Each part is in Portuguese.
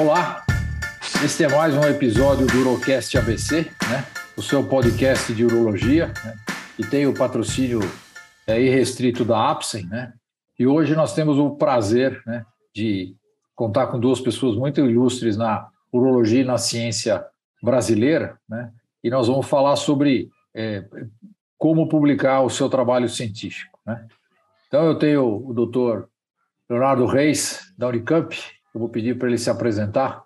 Olá, este é mais um episódio do Urocast ABC, né? o seu podcast de urologia, né? que tem o patrocínio é, irrestrito da Apsen. Né? E hoje nós temos o prazer né, de contar com duas pessoas muito ilustres na urologia e na ciência brasileira, né? e nós vamos falar sobre é, como publicar o seu trabalho científico. Né? Então, eu tenho o doutor Leonardo Reis, da Unicamp, eu vou pedir para ele se apresentar.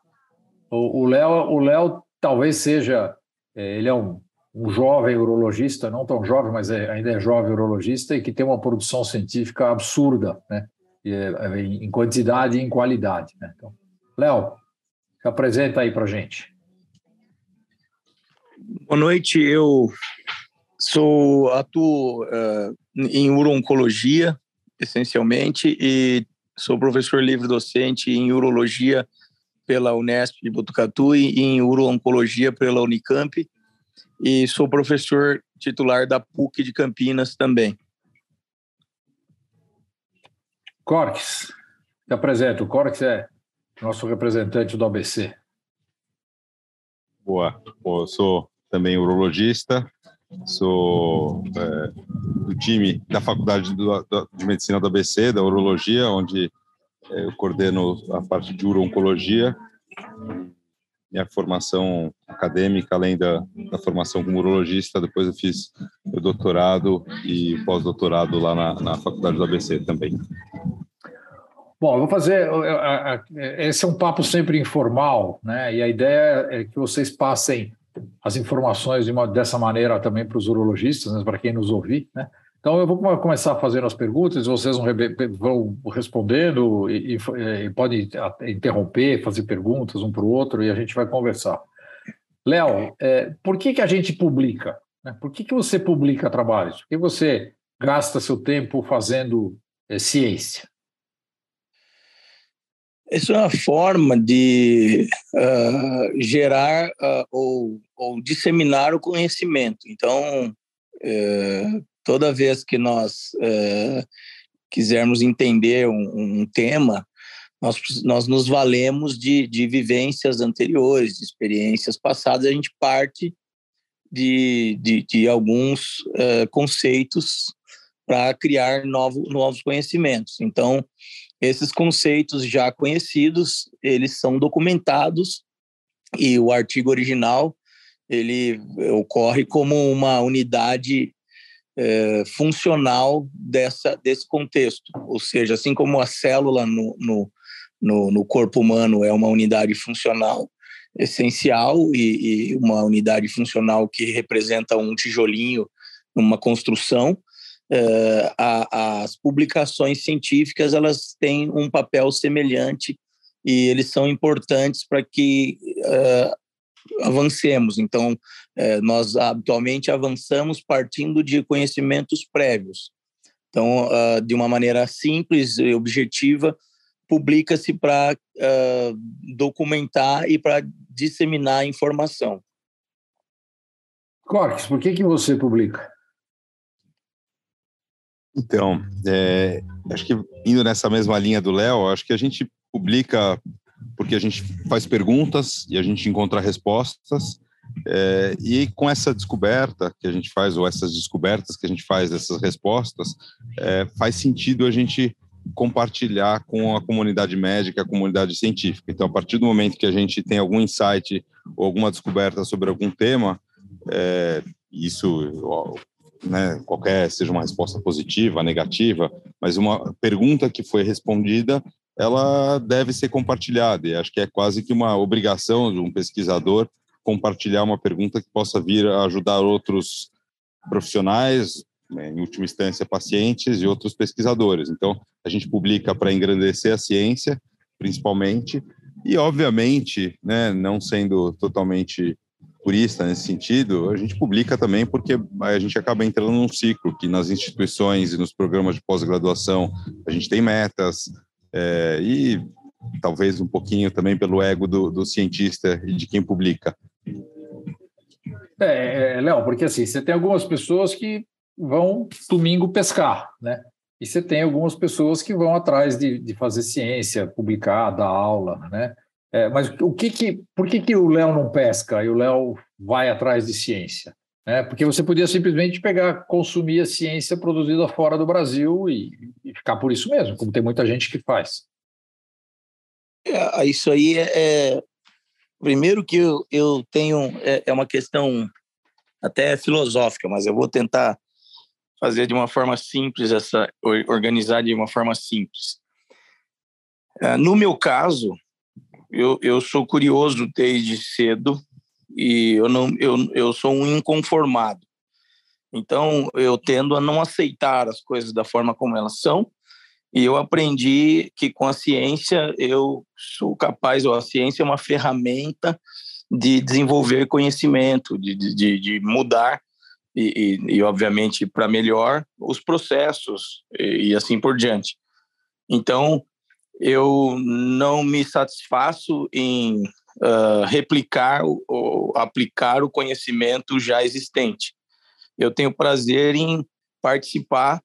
O Léo, o Léo talvez seja, é, ele é um, um jovem urologista, não tão jovem, mas é, ainda é jovem urologista e que tem uma produção científica absurda, né? É, em quantidade e em qualidade. Né? Então, Léo, se apresenta aí para gente. Boa noite, eu sou atuo uh, em urologia, essencialmente, e sou professor livre docente em urologia pela Unesp de Botucatu e em uro-oncologia pela Unicamp e sou professor titular da PUC de Campinas também. Corques, te apresento. O Corques é nosso representante do ABC. Boa. eu sou também urologista, sou é, do time da Faculdade de Medicina do ABC, da Urologia, onde é, eu coordeno a parte de uro-oncologia. Minha formação acadêmica, além da, da formação como urologista, depois eu fiz meu doutorado e pós-doutorado lá na, na Faculdade do ABC também. Bom, vou fazer. Esse é um papo sempre informal, né? E a ideia é que vocês passem as informações de uma, dessa maneira também para os urologistas, né, para quem nos ouvir. Né? Então, eu vou começar fazendo as perguntas, vocês vão, respondendo e, e, e podem interromper, fazer perguntas um para o outro e a gente vai conversar. Léo, é, por que, que a gente publica? Né? Por que, que você publica trabalhos? Por que você gasta seu tempo fazendo é, ciência? Isso é uma forma de uh, gerar uh, ou, ou, disseminar o conhecimento. Então, uh, toda vez que nós uh, quisermos entender um, um, tema, nós, nós nos valemos de, de vivências anteriores, de experiências passadas, a gente parte de, de, de alguns conceitos para criar novo, novos conhecimentos. Então, esses conceitos já conhecidos, eles são documentados e o artigo original ele ocorre como uma unidade é, funcional dessa, desse contexto. Ou seja, assim como a célula no, no, no, no corpo humano é uma unidade funcional essencial e, e, uma unidade funcional que representa um tijolinho numa construção, uh, a, as publicações científicas elas têm um papel semelhante e eles são importantes para que uh, avancemos. Então, uh, nós habitualmente avançamos partindo de conhecimentos prévios. Então, de uma maneira simples e objetiva, publica-se para documentar e para disseminar informação. Cortes, por que, que você publica? Então, é, acho que indo nessa mesma linha do Léo, acho que a gente publica porque a gente faz perguntas e a gente encontra respostas. É, e com essa descoberta que a gente faz, ou essas descobertas que a gente faz, essas respostas, é, faz sentido a gente compartilhar com a comunidade médica, a comunidade científica. Então, a partir do momento que a gente tem algum insight ou alguma descoberta sobre algum tema, é, isso né, qualquer seja uma resposta positiva, negativa, mas uma pergunta que foi respondida, ela deve ser compartilhada. E acho que é quase que uma obrigação de um pesquisador compartilhar uma pergunta que possa vir a ajudar outros profissionais, né, em última instância pacientes e outros pesquisadores. Então, a gente publica para engrandecer a ciência, principalmente, e obviamente, né, não sendo totalmente purista nesse sentido, a gente publica também porque a gente acaba entrando num ciclo que nas instituições e nos programas de pós-graduação a gente tem metas é, e talvez um pouquinho também pelo ego do, do cientista e de quem publica. É, é, Léo, porque assim, você tem algumas pessoas que vão domingo pescar, né? E você tem algumas pessoas que vão atrás de, de fazer ciência, publicar, dar aula, né? É, mas o que que, por que, que o Léo não pesca e o Léo vai atrás de ciência? É, porque você podia simplesmente pegar, consumir a ciência produzida fora do Brasil e, e ficar por isso mesmo, como tem muita gente que faz. É, isso aí é, é, Primeiro que eu, eu tenho. É, é uma questão até filosófica, mas eu vou tentar fazer de uma forma simples, essa organizar de uma forma simples. É, no meu caso, eu, eu sou curioso desde cedo e eu não eu, eu sou um inconformado. Então eu tendo a não aceitar as coisas da forma como elas são e eu aprendi que com a ciência eu sou capaz, ou a ciência é uma ferramenta de desenvolver conhecimento, de, de, de mudar e, e, e obviamente para melhor os processos e, e assim por diante. Então eu não me satisfaço em uh, replicar ou aplicar o conhecimento já existente. Eu tenho prazer em participar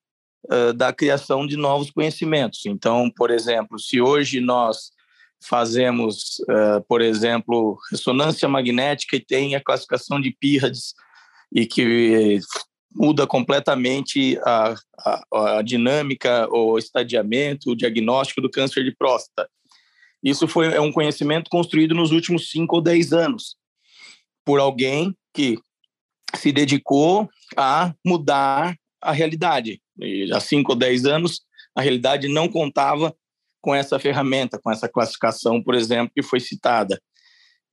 uh, da criação de novos conhecimentos. Então, por exemplo, se hoje nós fazemos, uh, por exemplo, ressonância magnética e tem a classificação de PIRADS e que muda completamente a, a, a dinâmica, o estadiamento, o diagnóstico do câncer de próstata. Isso foi é um conhecimento construído nos últimos cinco ou dez anos por alguém que se dedicou a mudar a realidade. E há cinco ou dez anos, a realidade não contava com essa ferramenta, com essa classificação, por exemplo, que foi citada.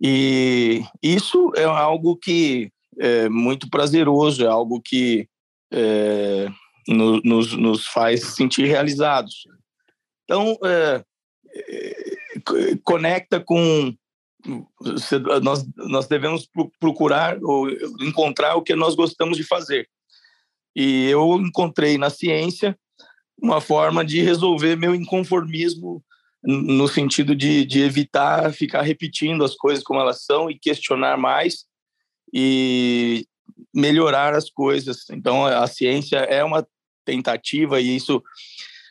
E isso é algo que é muito prazeroso, é algo que é, nos, nos faz sentir realizados. Então, é, é conecta com. Nós, nós devemos procurar ou encontrar o que nós gostamos de fazer. E eu encontrei na ciência uma forma de resolver meu inconformismo no sentido de, de evitar ficar repetindo as coisas como elas são e questionar mais e melhorar as coisas. Então, a ciência é uma tentativa e isso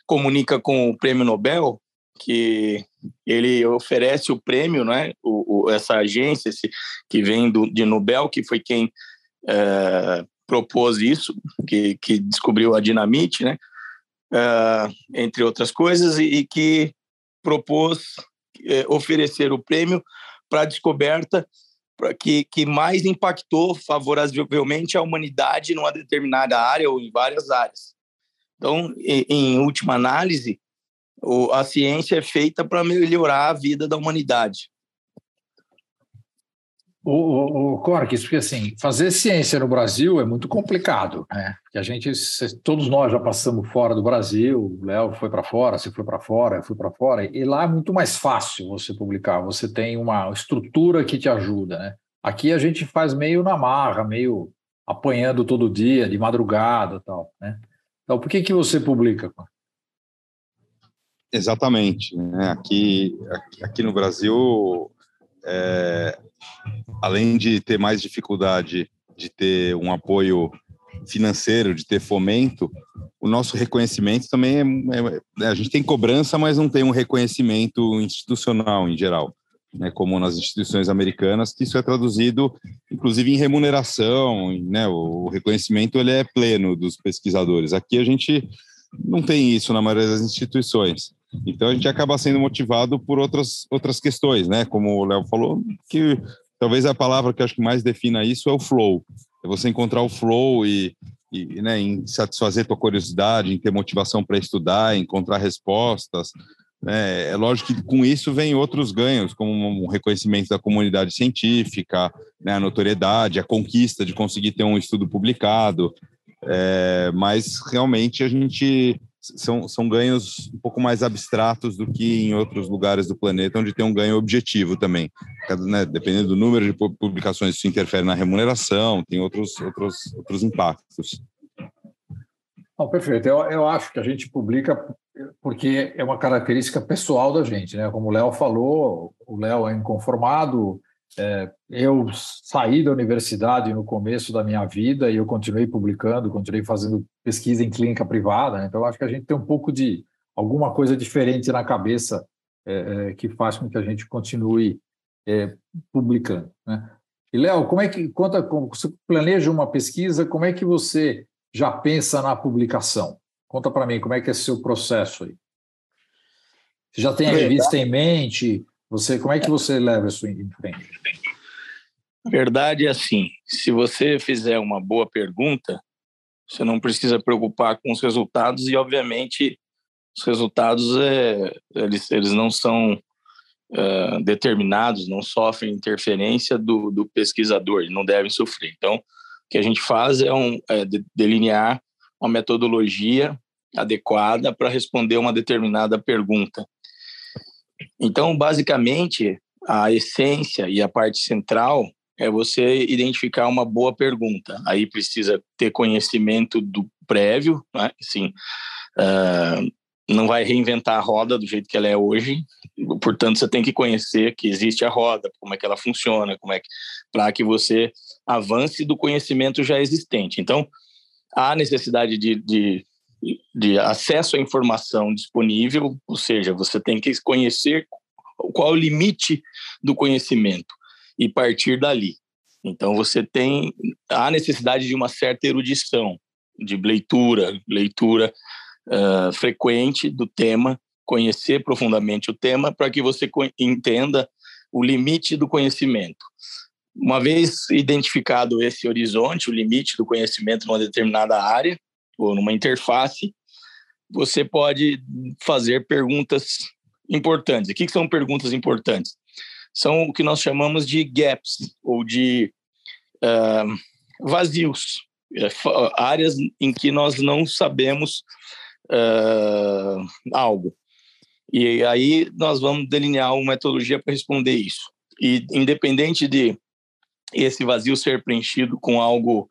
comunica com o Prêmio Nobel, que ele oferece o prêmio, né? O, o essa agência esse, que vem do, de Nobel, que foi quem é, propôs isso, que, que descobriu a dinamite, né? É, entre outras coisas, e, e que propôs é, oferecer o prêmio para a descoberta que, que mais impactou favoravelmente a humanidade numa determinada área ou em várias áreas. Então, em, em última análise, o, a ciência é feita para melhorar a vida da humanidade. O, o, o Corques, porque assim, fazer ciência no Brasil é muito complicado, né? Porque a gente, todos nós já passamos fora do Brasil, o Léo foi para fora, você foi para fora, eu fui para fora, e lá é muito mais fácil você publicar, você tem uma estrutura que te ajuda, né? Aqui a gente faz meio na marra, meio apanhando todo dia, de madrugada tal, né? Então, por que, que você publica? Exatamente. Né? Aqui, aqui no Brasil, é, além de ter mais dificuldade de ter um apoio financeiro, de ter fomento, o nosso reconhecimento também é, é, é, a gente tem cobrança, mas não tem um reconhecimento institucional em geral, né, como nas instituições americanas, que isso é traduzido, inclusive em remuneração, né, o reconhecimento ele é pleno dos pesquisadores. Aqui a gente não tem isso na maioria das instituições. Então a gente acaba sendo motivado por outras outras questões, né? Como o Léo falou, que talvez a palavra que acho que mais defina isso é o flow. É você encontrar o flow e, e né, em satisfazer tua curiosidade, em ter motivação para estudar, encontrar respostas. Né? É lógico que com isso vem outros ganhos, como um reconhecimento da comunidade científica, né, a notoriedade, a conquista de conseguir ter um estudo publicado. É, mas realmente a gente são, são ganhos um pouco mais abstratos do que em outros lugares do planeta, onde tem um ganho objetivo também. Né? Dependendo do número de publicações, isso interfere na remuneração, tem outros, outros, outros impactos. Perfeito. Eu, eu acho que a gente publica porque é uma característica pessoal da gente, né? Como o Léo falou, o Léo é inconformado, é, eu saí da universidade no começo da minha vida e eu continuei publicando, continuei fazendo pesquisa em clínica privada, né? então acho que a gente tem um pouco de alguma coisa diferente na cabeça é, é, que faz com que a gente continue é, publicando. Né? E, Léo, como é que conta como você planeja uma pesquisa, como é que você já pensa na publicação? Conta para mim como é que é seu processo aí. Você já tem a revista em mente? Você, como é que você leva isso em frente? Verdade é assim, se você fizer uma boa pergunta, você não precisa preocupar com os resultados e, obviamente, os resultados é, eles, eles não são uh, determinados, não sofrem interferência do, do pesquisador, não devem sofrer. Então, o que a gente faz é, um, é delinear uma metodologia adequada para responder uma determinada pergunta. Então, basicamente, a essência e a parte central é você identificar uma boa pergunta. Aí precisa ter conhecimento do prévio, né? Assim, uh, não vai reinventar a roda do jeito que ela é hoje. Portanto, você tem que conhecer que existe a roda, como é que ela funciona, como é que para que você avance do conhecimento já existente. Então, há necessidade de, de, de acesso à informação disponível, ou seja, você tem que conhecer qual é o limite do conhecimento e partir dali. Então você tem a necessidade de uma certa erudição, de leitura, leitura uh, frequente do tema, conhecer profundamente o tema para que você entenda o limite do conhecimento. Uma vez identificado esse horizonte, o limite do conhecimento numa determinada área ou numa interface, você pode fazer perguntas importantes. O que são perguntas importantes? são o que nós chamamos de gaps, ou de uh, vazios, é, áreas em que nós não sabemos uh, algo. E aí nós vamos delinear uma metodologia para responder isso. E independente de esse vazio ser preenchido com algo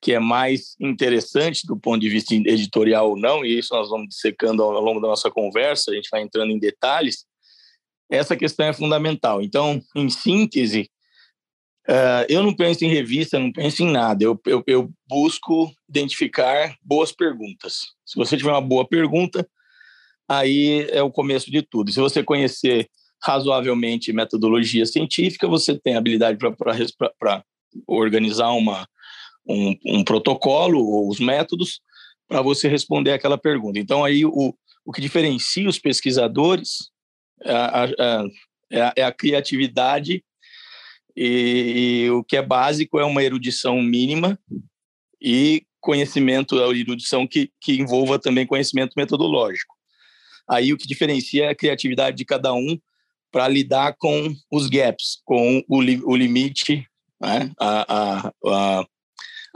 que é mais interessante do ponto de vista editorial ou não, e isso nós vamos dissecando ao longo da nossa conversa, a gente vai entrando em detalhes, essa questão é fundamental. Então, em síntese, uh, eu não penso em revista, não penso em nada. Eu, eu, eu, busco identificar boas perguntas. Se você tiver uma boa pergunta, aí é o começo de tudo. Se você conhecer razoavelmente metodologia científica, você tem habilidade para organizar uma, um, um protocolo ou os métodos para você responder aquela pergunta. Então, aí o, o que diferencia os pesquisadores é a, é a, é a criatividade e, e, o que é básico é uma erudição mínima e conhecimento, a erudição que, que envolva também conhecimento metodológico. Aí o que diferencia é a criatividade de cada um para lidar com os gaps, com o, o limite, né? a, a, a,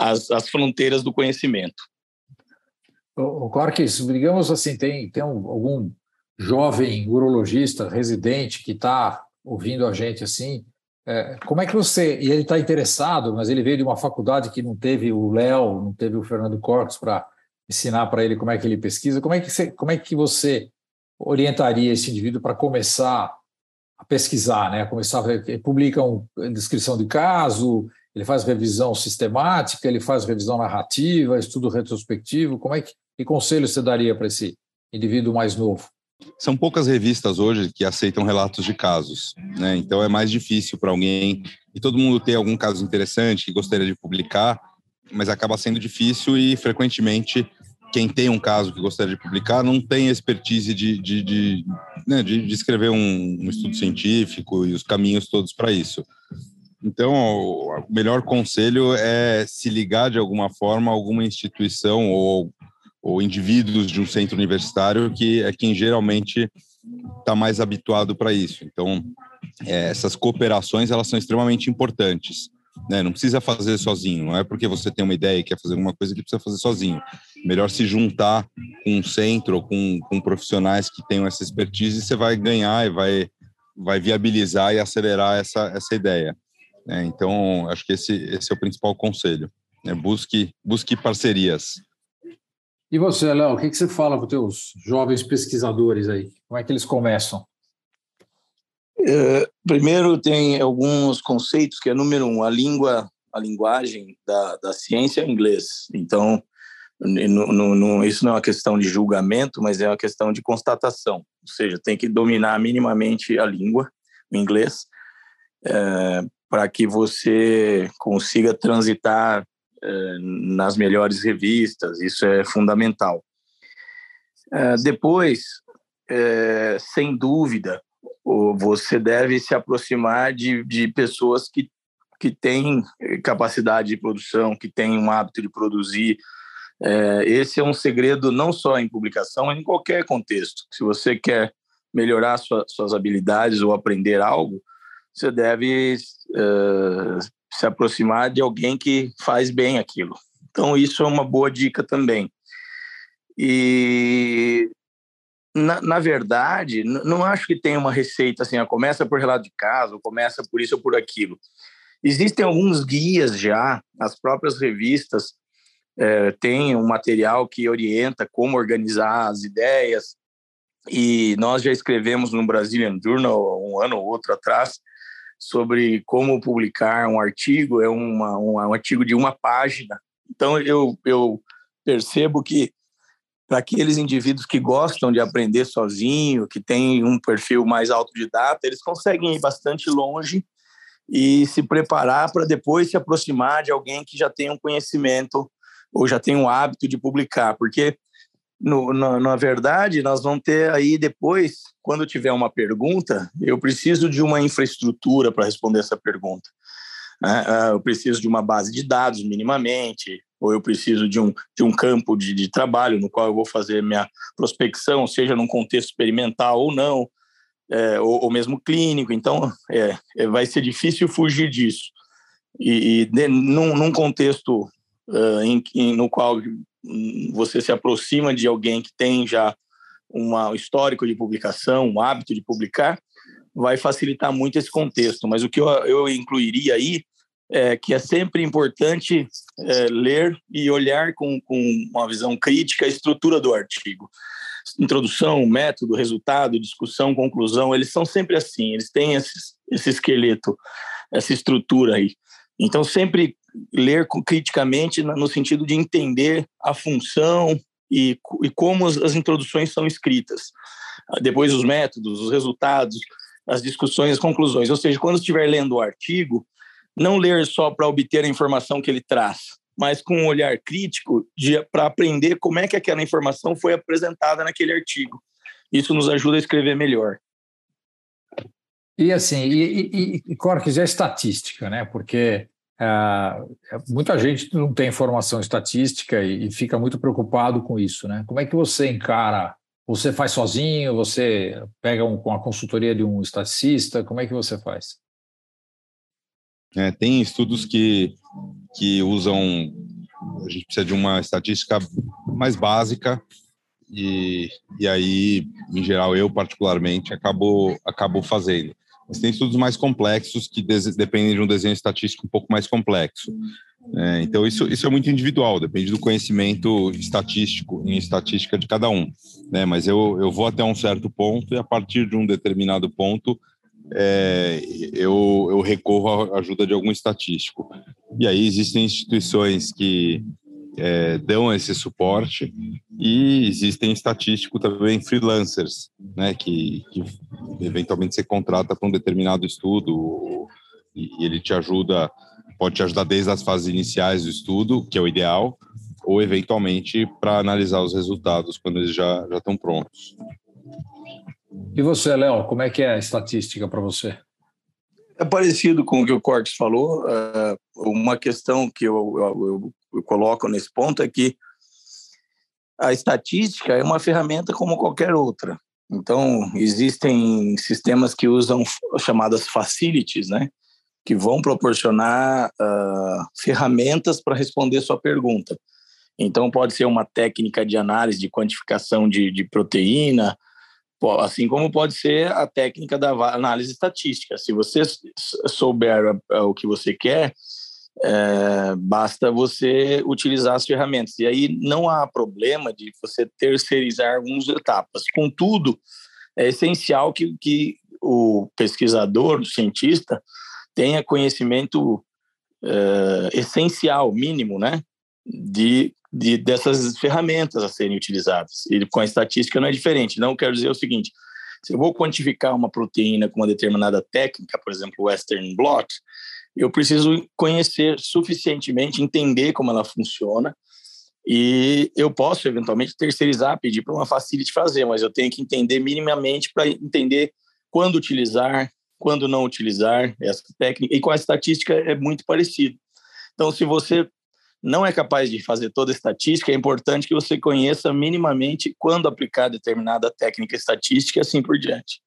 as, as fronteiras do conhecimento. O Clark, digamos assim, tem, tem um, algum jovem urologista residente que está ouvindo a gente assim, é, como é que você. E ele está interessado, mas ele veio de uma faculdade que não teve o Léo, não teve o Fernando Cortes para ensinar para ele como é que ele pesquisa. Como é que você, como é que você orientaria esse indivíduo para começar a pesquisar, né? Começar a ele publica uma descrição de caso, ele faz revisão sistemática, ele faz revisão narrativa, estudo retrospectivo. Como é que que conselho você daria para esse indivíduo mais novo? São poucas revistas hoje que aceitam relatos de casos, né? Então é mais difícil para alguém e todo mundo tem algum caso interessante que gostaria de publicar, mas acaba sendo difícil e frequentemente quem tem um caso que gostaria de publicar não tem expertise de, de, de, né, de, escrever um, um, estudo científico e os caminhos todos para isso. Então, o melhor conselho é se ligar de alguma forma a alguma instituição ou ou indivíduos de um centro universitário que é quem geralmente está mais habituado para isso. Então, é, essas cooperações elas são extremamente importantes. Né? Não precisa fazer sozinho. Não é porque você tem uma ideia e quer fazer alguma coisa que precisa fazer sozinho. Melhor se juntar com um centro ou com, com profissionais que tenham essa expertise e você vai ganhar e vai vai viabilizar e acelerar essa essa ideia. Né? Então, acho que esse esse é o principal conselho. Né? Busque busque parcerias. E você, Léo, o que, que você fala para os teus jovens pesquisadores aí? Como é que eles começam? É, primeiro, tem alguns conceitos que é número um, a língua, a linguagem da, da ciência é inglês. Então, No, no, isso não é uma questão de julgamento, mas é uma questão de constatação. Ou seja, tem que dominar minimamente a língua, o inglês, é, para que você consiga transitar é, nas melhores revistas. Isso é fundamental. É, depois, é, sem dúvida, você deve se aproximar de, de pessoas que, que têm capacidade de produção, que têm um hábito de produzir. Esse é um segredo não só em publicação, mas em qualquer contexto. Se você quer melhorar sua, suas habilidades ou aprender algo, você deve uh, se aproximar de alguém que faz bem aquilo. Então, isso é uma boa dica também. E na, na, verdade, não acho que tenha uma receita assim, começa por relato de caso, começa por isso ou por aquilo. Existem alguns guias já, as próprias revistas é, têm um material que orienta como organizar as ideias, e nós já escrevemos no Brazilian Journal um ano ou outro atrás sobre como publicar um artigo, é uma, um, um artigo de uma página. Então, eu, eu percebo que para aqueles indivíduos que gostam de aprender sozinho, que têm um perfil mais autodidata, eles conseguem ir bastante longe e se preparar para depois se aproximar de alguém que já tem um conhecimento ou já tem um hábito de publicar, porque no, na, na, verdade nós vamos ter aí depois, quando tiver uma pergunta, eu preciso de uma infraestrutura para responder essa pergunta. Né? Ah, eu preciso de uma base de dados minimamente, ou eu preciso de um, de um campo de, de trabalho no qual eu vou fazer minha prospecção, seja num contexto experimental ou não, é, ou, ou, mesmo clínico. Então, é, é, vai ser difícil fugir disso. E, e de, num, num, contexto uh, em, em, no qual você se aproxima de alguém que tem já um histórico de publicação, um hábito de publicar, vai facilitar muito esse contexto. Mas o que eu, eu incluiria aí é, que é sempre importante é, ler e olhar com, com uma visão crítica a estrutura do artigo. Introdução, método, resultado, discussão, conclusão, eles são sempre assim, eles têm esse esqueleto, essa estrutura aí. Então, sempre ler criticamente no sentido de entender a função e, e como as, as introduções são escritas. Depois, os métodos, os resultados, as discussões, as conclusões. Ou seja, quando estiver lendo o artigo, não ler só para obter a informação que ele traz, mas com um olhar crítico para aprender como é que aquela informação foi apresentada naquele artigo. Isso nos ajuda a escrever melhor. E assim, e, e, e claro que já é estatística, né? Porque muita gente não tem formação estatística e, e, fica muito preocupado com isso, né? Como é que você encara? Você faz sozinho? Você pega um, com a consultoria de um estaticista? Como é que você faz? É, tem estudos que, que usam, a gente precisa de uma estatística mais básica e, e aí, em geral, eu particularmente acabo, acabo fazendo. Mas tem estudos mais complexos que dependem de um desenho estatístico um pouco mais complexo. É, então, isso, isso é muito individual, depende do conhecimento estatístico, em estatística de cada um. Né? Mas eu, eu vou até um certo ponto e, a partir de um determinado ponto, é, eu, eu recorro à ajuda de algum estatístico. E aí existem instituições que é, dão esse suporte e existem estatísticos também freelancers, né, que, que eventualmente você contrata para um determinado estudo e ele te ajuda, pode te ajudar desde as fases iniciais do estudo, que é o ideal, ou eventualmente para analisar os resultados quando eles já, já estão prontos. E você, Léo, como é que é a estatística para você? É parecido com o que o Cortes falou. É, uma questão que eu, eu, eu coloco nesse ponto é que a estatística é uma ferramenta como qualquer outra. Então, existem sistemas que usam chamadas facilities, né? Que vão proporcionar uh, ferramentas para responder sua pergunta. Então, pode ser uma técnica de análise de quantificação de, de proteína, assim como pode ser a técnica da análise estatística. Se você souber o que você quer, é, basta você utilizar as ferramentas. E aí não há problema de você terceirizar algumas etapas. Contudo, é essencial que, que o pesquisador, o cientista, tenha conhecimento é, essencial, mínimo, né? De de, dessas ferramentas a serem utilizadas. E com a estatística não é diferente. Não quero dizer o seguinte: se eu vou quantificar uma proteína com uma determinada técnica, por exemplo, Western blot, eu preciso conhecer suficientemente, entender como ela funciona, e eu posso eventualmente terceirizar, pedir para uma facility fazer, mas eu tenho que entender minimamente para entender quando utilizar, quando não utilizar essa técnica. E com a estatística é muito parecido. Então, se você não é capaz de fazer toda a estatística, é importante que você conheça minimamente quando aplicar determinada técnica estatística e assim por diante.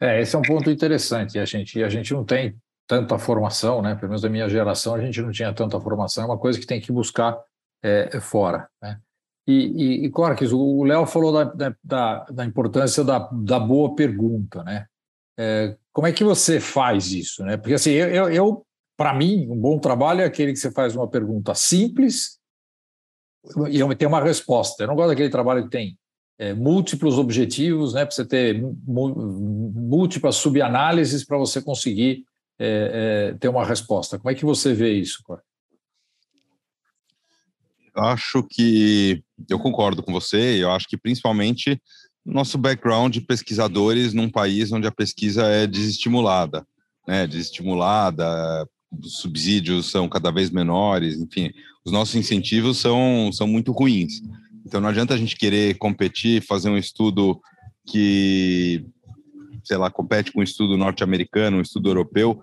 É, esse é um ponto interessante. A gente, a gente não tem tanta formação, né? Pelo menos da minha geração, a gente não tinha tanta formação. É uma coisa que tem que buscar é, fora. Né? E, e, e Corques, o Léo falou da, da, da, importância da, da boa pergunta, né? É, como é que você faz isso, né? Porque assim, eu, eu para mim, um bom trabalho é aquele que você faz uma pergunta simples e tem uma resposta. Eu não gosto daquele trabalho que tem é, múltiplos objetivos, né? Para você ter múltiplas subanálises para você conseguir é, é, ter uma resposta. Como é que você vê isso, Corques? acho que eu concordo com você, eu acho que principalmente nosso background de pesquisadores num país onde a pesquisa é desestimulada, né? Desestimulada, os subsídios são cada vez menores, enfim, os nossos incentivos são, são muito ruins. Então não adianta a gente querer competir, fazer um estudo que, sei lá, compete com um estudo norte-americano, um estudo europeu,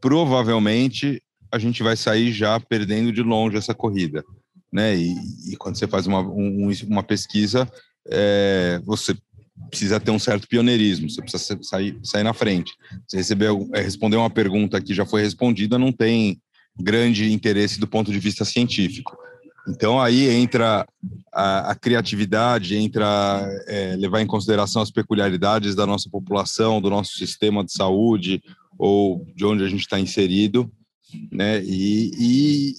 provavelmente a gente vai sair já perdendo de longe essa corrida né? E, e quando você faz uma, um, uma pesquisa, é, você precisa ter um certo pioneirismo, você precisa sair, sair na frente. Você receber, é, responder uma pergunta que já foi respondida, não tem grande interesse do ponto de vista científico. Então aí entra a, a criatividade, entra é, levar em consideração as peculiaridades da nossa população, do nosso sistema de saúde ou de onde a gente está inserido, né? E,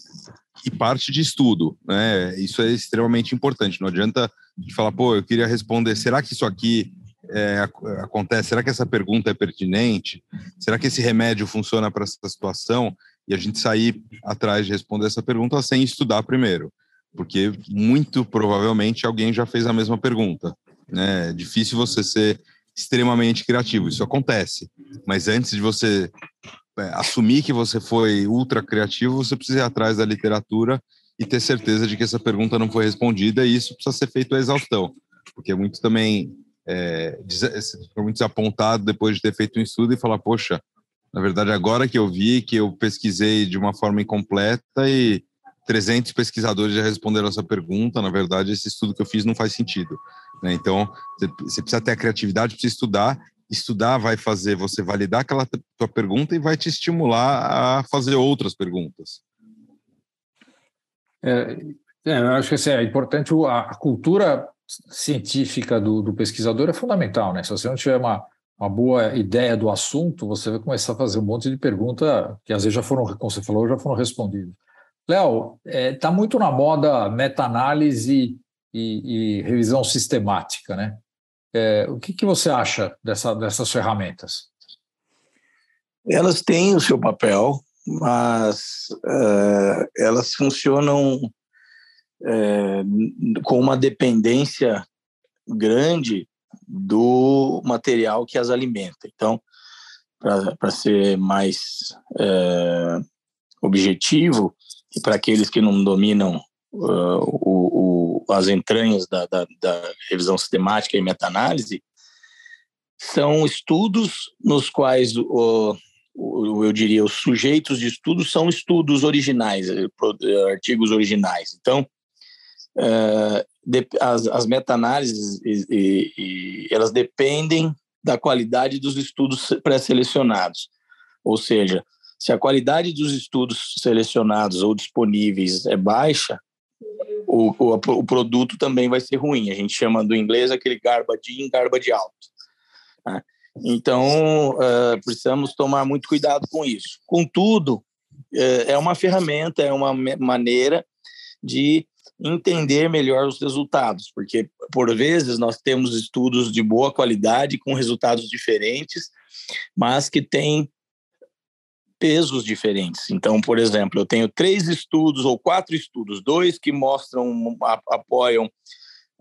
e, e parte de estudo, né? Isso é extremamente importante. Não adianta de falar, pô, eu queria responder, será que isso aqui é, acontece? Será que essa pergunta é pertinente? Será que esse remédio funciona para essa situação? E a gente sair atrás de responder essa pergunta sem estudar primeiro, porque muito provavelmente alguém já fez a mesma pergunta. Né? É difícil você ser extremamente criativo, isso acontece. Mas antes de você assumir que você foi ultra criativo, você precisa ir atrás da literatura e ter certeza de que essa pergunta não foi respondida, e isso precisa ser feito à exaustão, porque muito também é, muito desapontado depois de ter feito um estudo e falar, poxa, na verdade, agora que eu vi que eu pesquisei de uma forma incompleta e 300 pesquisadores já responderam essa pergunta, na verdade, esse estudo que eu fiz não faz sentido. Né? Então, você precisa ter a criatividade, precisa estudar estudar vai fazer você validar aquela tua pergunta e vai te estimular a fazer outras perguntas. É, é, eu acho que assim, é importante a, cultura científica do, do, pesquisador é fundamental, né? Se você não tiver uma, uma boa ideia do assunto, você vai começar a fazer um monte de perguntas que às vezes já foram, como você falou, já foram respondidas. Léo, está é, tá muito na moda meta-análise e, e revisão sistemática, né? É, o que, que você acha dessa, dessas ferramentas? Elas têm o seu papel, mas uh, elas funcionam uh, com uma dependência grande do material que as alimenta. Então, para ser mais uh, objetivo, e para aqueles que não dominam o, as entranhas da, da, da revisão sistemática e meta-análise, são estudos nos quais o, o, eu diria os sujeitos de estudo são estudos originais, eh, eh, artigos originais. Então, de, as, as meta-análises elas dependem da qualidade dos estudos pré-selecionados. Ou seja, se a qualidade dos estudos selecionados ou disponíveis é baixa, o, o, o, produto também vai ser ruim. A gente chama do inglês aquele garbage in, garbage out. Né? Então, uh, precisamos tomar muito cuidado com isso. Contudo, uh, é uma ferramenta, é uma maneira de entender melhor os resultados, porque por vezes nós temos estudos de boa qualidade com resultados diferentes, mas que têm pesos diferentes. Então, por exemplo, eu tenho três estudos ou quatro estudos, dois que mostram, apoiam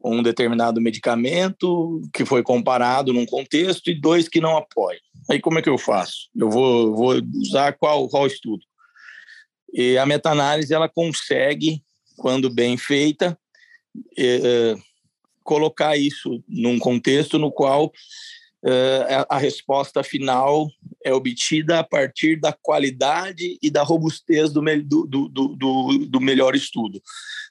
um determinado medicamento que foi comparado num contexto e dois que não apoiam. Aí como é que eu faço? Eu vou, vou usar qual, qual estudo? E a meta-análise ela consegue, quando bem feita, é, colocar isso num contexto no qual a resposta final é obtida a partir da qualidade e da robustez do, do, do, do, melhor estudo.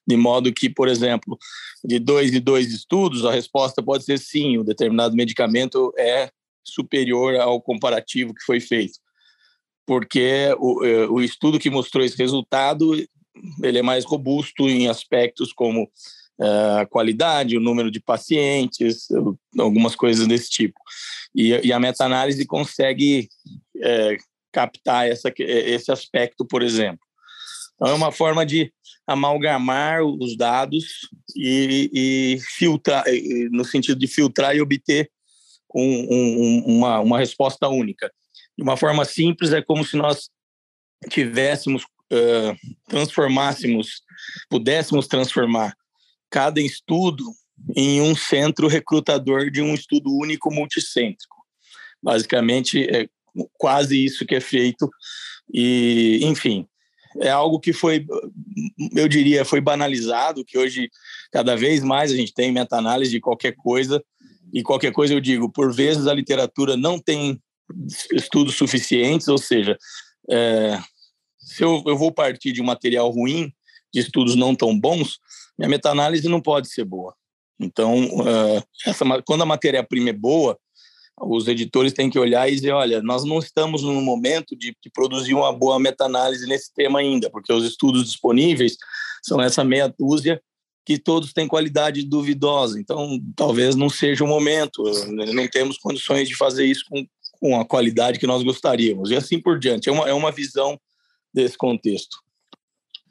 De modo que, por exemplo, de dois e dois estudos, a resposta pode ser sim, o determinado medicamento é superior ao comparativo que foi feito. Porque o, é, o estudo que mostrou esse resultado ele é mais robusto em aspectos como a qualidade, o número de pacientes, algumas coisas desse tipo. E, e a meta-análise consegue é, captar essa, esse aspecto, por exemplo. Então, é uma forma de amalgamar os dados e, e filtrar, no sentido de filtrar e obter um, um, uma, uma resposta única. De uma forma simples, é como se nós tivéssemos, uh, transformássemos, pudéssemos transformar cada estudo em um centro recrutador de um estudo único multicêntrico. Basicamente, é quase isso que é feito. E, enfim, é algo que foi, eu diria, foi banalizado, que hoje, cada vez mais, a gente tem meta-análise de qualquer coisa, e qualquer coisa eu digo, por vezes a literatura não tem estudos suficientes, ou seja, é, se eu, eu vou partir de um material ruim, de estudos não tão bons, minha meta-análise não pode ser boa. Então, uh, essa, quando a matéria-prima é boa, os editores têm que olhar e dizer, olha, nós não estamos no momento de, de produzir uma boa meta-análise nesse tema ainda, porque os estudos disponíveis são essa meia dúzia que todos têm qualidade duvidosa. Então, talvez não seja o momento, não temos condições de fazer isso com, com a qualidade que nós gostaríamos. E assim por diante. É uma, é uma visão desse contexto.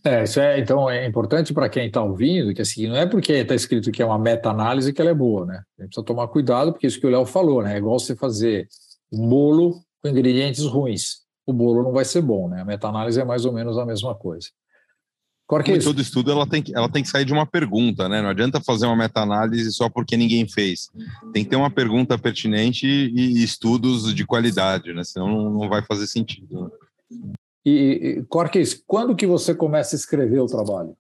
É, isso é, então, é importante para quem está ouvindo, que assim, não é porque está escrito que é uma meta-análise que ela é boa, né? A gente precisa tomar cuidado, porque isso que o Léo falou, né? É igual você fazer um bolo com ingredientes ruins. O bolo não vai ser bom, né? A meta-análise é mais ou menos a mesma coisa. Agora, que é todo estudo ela tem, que, ela tem que sair de uma pergunta, né? Não adianta fazer uma meta-análise só porque ninguém fez. Tem que ter uma pergunta pertinente e, e estudos de qualidade, né? Senão não, não vai fazer sentido. Né? E, Corques, quando que você começa a escrever o trabalho?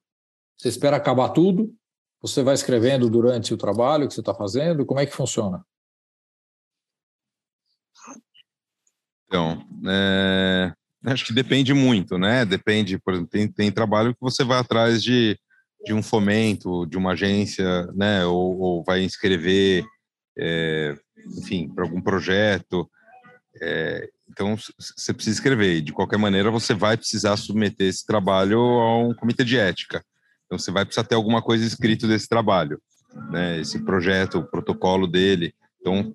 Você espera acabar tudo? Você vai escrevendo durante o trabalho que você está fazendo? Como é que funciona? Então, é, acho que depende muito, né? Depende, por exemplo, tem, tem trabalho que você vai atrás de, de um fomento, de uma agência, né? Ou, ou vai inscrever, é, enfim, para algum projeto. É, então, você precisa escrever. De qualquer maneira, você vai precisar submeter esse trabalho a um comitê de ética. Então, você vai precisar ter alguma coisa escrito desse trabalho, né? Esse projeto, o protocolo dele. Então,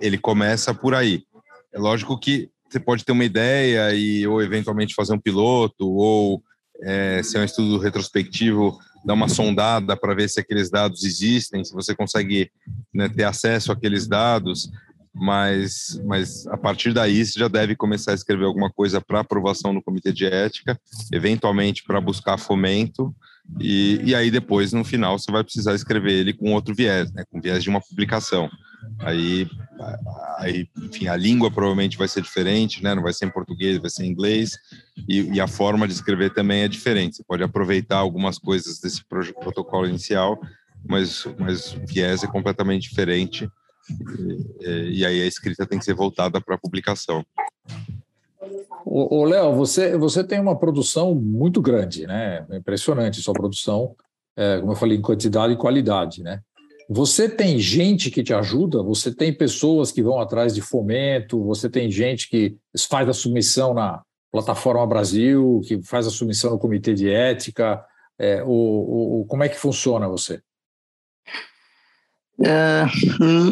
ele começa por aí. É lógico que você pode ter uma ideia e ou eventualmente fazer um piloto ou é um estudo retrospectivo dar uma sondada para ver se aqueles dados existem, se você consegue né, ter acesso àqueles dados mas, mas a partir daí você já deve começar a escrever alguma coisa para aprovação no comitê de ética, eventualmente para buscar fomento, e, e aí depois, no final, você vai precisar escrever ele com outro viés, né, com viés de uma publicação. Aí, aí, enfim, a língua provavelmente vai ser diferente, né, não vai ser em português, vai ser em inglês, e, e a forma de escrever também é diferente. Você pode aproveitar algumas coisas desse protocolo inicial, mas, mas o viés é completamente diferente e, e aí a escrita tem que ser voltada para a publicação. Ô, Léo, você, você tem uma produção muito grande, né? É impressionante sua produção, é, como eu falei, em quantidade e qualidade, né? Você tem gente que te ajuda? Você tem pessoas que vão atrás de fomento? Você tem gente que faz a submissão na plataforma Brasil, que faz a submissão no comitê de ética? É, o, o, como é que funciona você? É,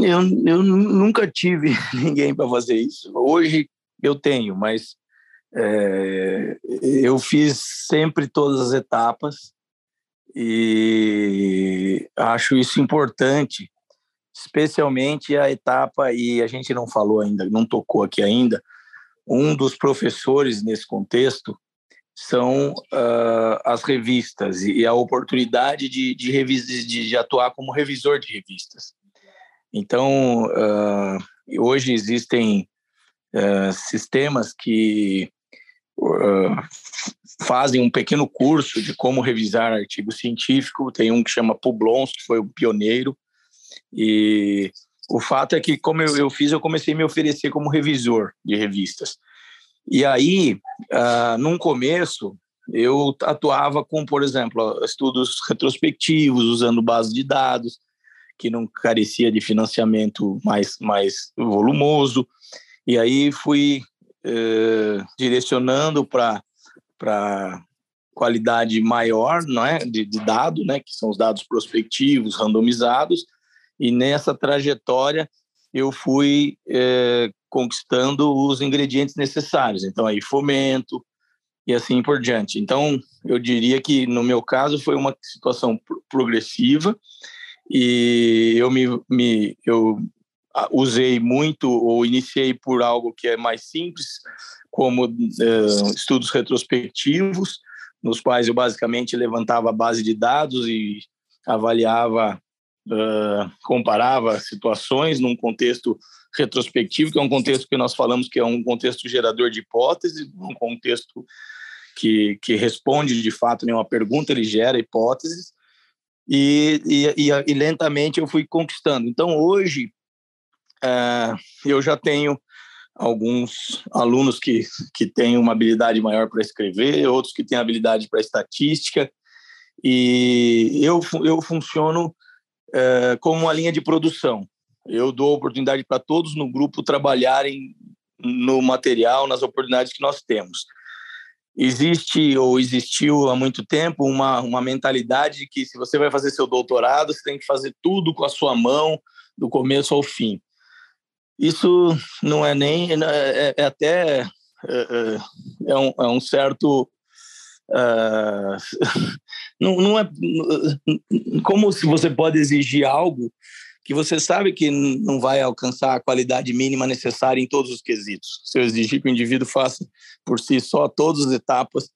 eu, eu nunca tive ninguém para fazer isso. Hoje eu tenho, mas é, eu fiz sempre todas as etapas e acho isso importante, especialmente a etapa, e a gente não falou ainda, não tocou aqui ainda, um dos professores nesse contexto são uh, as revistas e a oportunidade de, de, de, de, atuar como revisor de revistas. Então, uh, hoje existem uh, sistemas que fazem um pequeno curso de como revisar artigo científico. Tem um que chama Publons, que foi o pioneiro. E o fato é que, como eu, eu fiz, eu comecei a me oferecer como revisor de revistas. E aí, uh, num começo, eu atuava com, por exemplo, estudos retrospectivos, usando base de dados, que não carecia de financiamento mais, mais volumoso. E aí fui uh, direcionando para qualidade maior não é? de, de dado, né? que são os dados prospectivos, randomizados. E nessa trajetória, eu fui é, conquistando os ingredientes necessários. Então, aí, fomento e assim por diante. Então, eu diria que, no meu caso, foi uma situação progressiva e eu me, me eu usei muito ou iniciei por algo que é mais simples, como é, estudos retrospectivos, nos quais eu basicamente levantava a base de dados e avaliava uh, comparava situações num contexto retrospectivo, que é um contexto que nós falamos que é um contexto gerador de hipóteses, um contexto que, que responde de fato nenhuma pergunta, ele gera hipóteses, e, e, e, e lentamente eu fui conquistando. Então, hoje, uh, eu já tenho alguns alunos que, que têm uma habilidade maior para escrever, outros que têm habilidade para estatística, e eu, eu funciono é, como uma linha de produção. Eu dou oportunidade para todos no grupo trabalharem no material, nas oportunidades que nós temos. Existe ou existiu há muito tempo uma, uma mentalidade de que se você vai fazer seu doutorado, você tem que fazer tudo com a sua mão, do começo ao fim. Isso não é nem. É, é até. É, é, é um, é um certo Uh, não, não é como se você pode exigir algo que você sabe que não vai alcançar a qualidade mínima necessária em todos os quesitos. Se eu exigir que o indivíduo faça por si só todas as etapas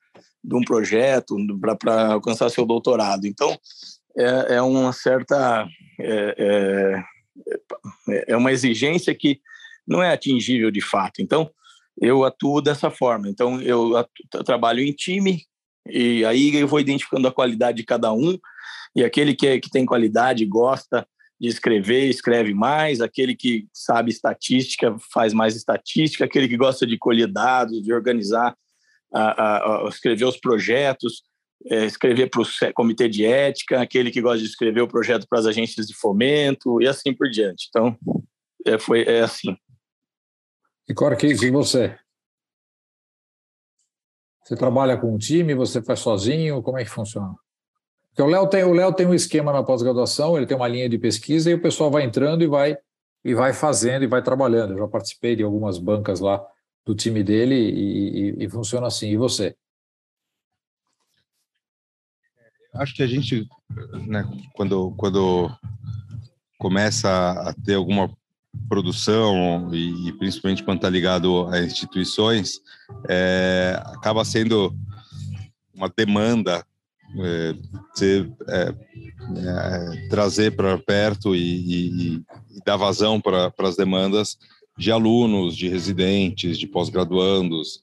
de um projeto para alcançar seu doutorado. Então, é, é uma certa. É, é, é uma exigência que não é atingível de fato. Então, eu atuo dessa forma. Então, eu, atuo, trabalho em time, e aí eu vou identificando a qualidade de cada um, e aquele que, é, que tem qualidade, gosta de escrever, escreve mais, aquele que sabe estatística, faz mais estatística, aquele que gosta de colher dados, de organizar, a, a, a escrever os projetos, é, escrever para o comitê de ética, aquele que gosta de escrever o projeto para as agências de fomento e assim por diante. Então, é, foi, é assim. E Corquês, e você? Você trabalha com um time, você faz sozinho? Como é que funciona? Porque o Léo tem, o Léo tem um esquema na pós-graduação, ele tem uma linha de pesquisa e o pessoal vai entrando e vai e vai fazendo e vai trabalhando. Eu já participei de algumas bancas lá do time dele e, e, e funciona assim. E você? Acho que a gente, né, quando, quando começa a ter alguma produção e, e principalmente quando está ligado a instituições, é, acaba sendo uma demanda é, é, é trazer para perto e, e, e, dar vazão para as demandas de alunos, de residentes, de pós-graduandos.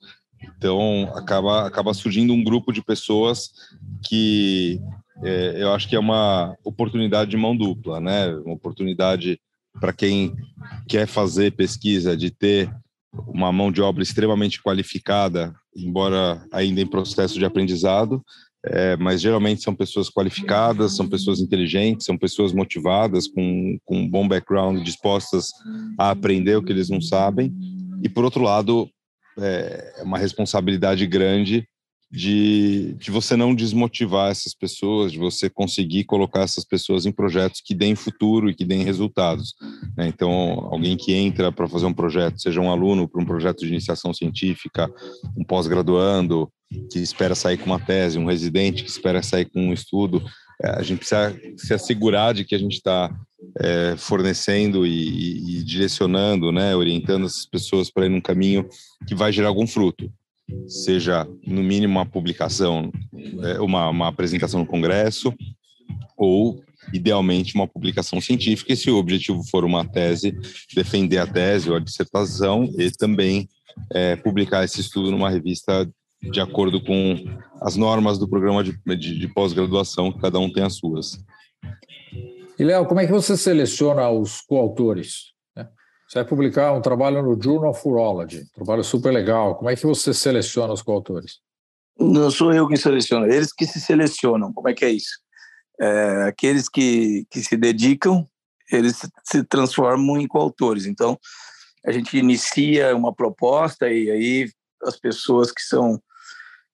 Então, acaba, acaba surgindo um grupo de pessoas que é, eu acho que é uma oportunidade de mão dupla, né? Uma oportunidade para quem quer fazer pesquisa, de ter uma mão de obra extremamente qualificada, embora ainda em processo de aprendizado, é, mas geralmente são pessoas qualificadas, são pessoas inteligentes, são pessoas motivadas, com, com um bom background, dispostas a aprender o que eles não sabem. E, por outro lado, é, é uma responsabilidade grande de, de você não desmotivar essas pessoas, de você conseguir colocar essas pessoas em projetos que deem futuro e que deem resultados. Né? Então, alguém que entra para fazer um projeto, seja um aluno para um projeto de iniciação científica, um pós-graduando que espera sair com uma tese, um residente que espera sair com um estudo, é, a gente precisa se assegurar de que a gente está é, fornecendo e, e, direcionando, né, orientando essas pessoas para ir num caminho que vai gerar algum fruto, seja no mínimo uma publicação, é, uma, uma apresentação no congresso, ou idealmente uma publicação científica, e se o objetivo for uma tese, defender a tese ou a dissertação e também é, publicar esse estudo numa revista de acordo com as normas do programa de, de, de pós-graduação, cada um tem as suas. E, Léo, como é que você seleciona os coautores? Você vai publicar um trabalho no Journal of Urology, um trabalho super legal. Como é que você seleciona os coautores? Não sou eu quem seleciona, eles que se selecionam. Como é que é isso? É, aqueles que, que se dedicam, eles se transformam em coautores. Então, a gente inicia uma proposta e aí as pessoas que são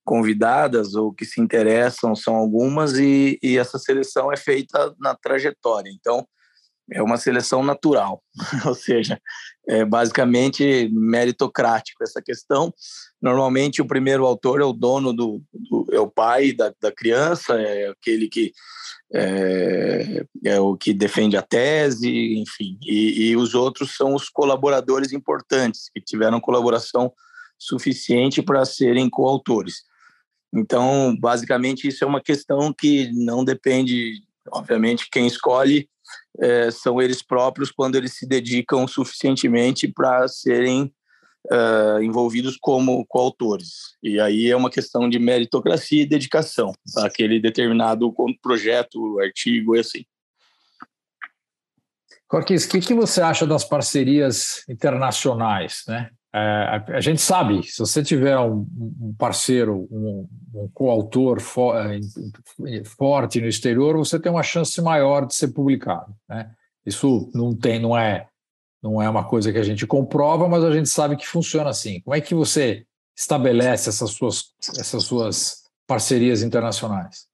convidadas ou que se interessam são algumas e, e essa seleção é feita na trajetória. Então, é uma seleção natural, ou seja, é basicamente meritocrático essa questão. Normalmente, o primeiro autor é o dono do, do é o pai da, da criança, é aquele que é, é, o que defende a tese, enfim, e, e os outros são os colaboradores importantes que tiveram colaboração suficiente para serem coautores. Então, basicamente, isso é uma questão que não depende, obviamente, quem escolhe é, são eles próprios quando eles se dedicam suficientemente para serem uh, envolvidos como coautores. E aí é uma questão de meritocracia e dedicação àquele determinado projeto, artigo e assim. Corquis, o que, que você acha das parcerias internacionais, né? É, a, gente sabe, se você tiver um, um parceiro, um, um coautor é, forte no exterior, você tem uma chance maior de ser publicado. Né? Isso não tem, não é, não é uma coisa que a gente comprova, mas a gente sabe que funciona assim. Como é que você estabelece essas suas, essas suas parcerias internacionais?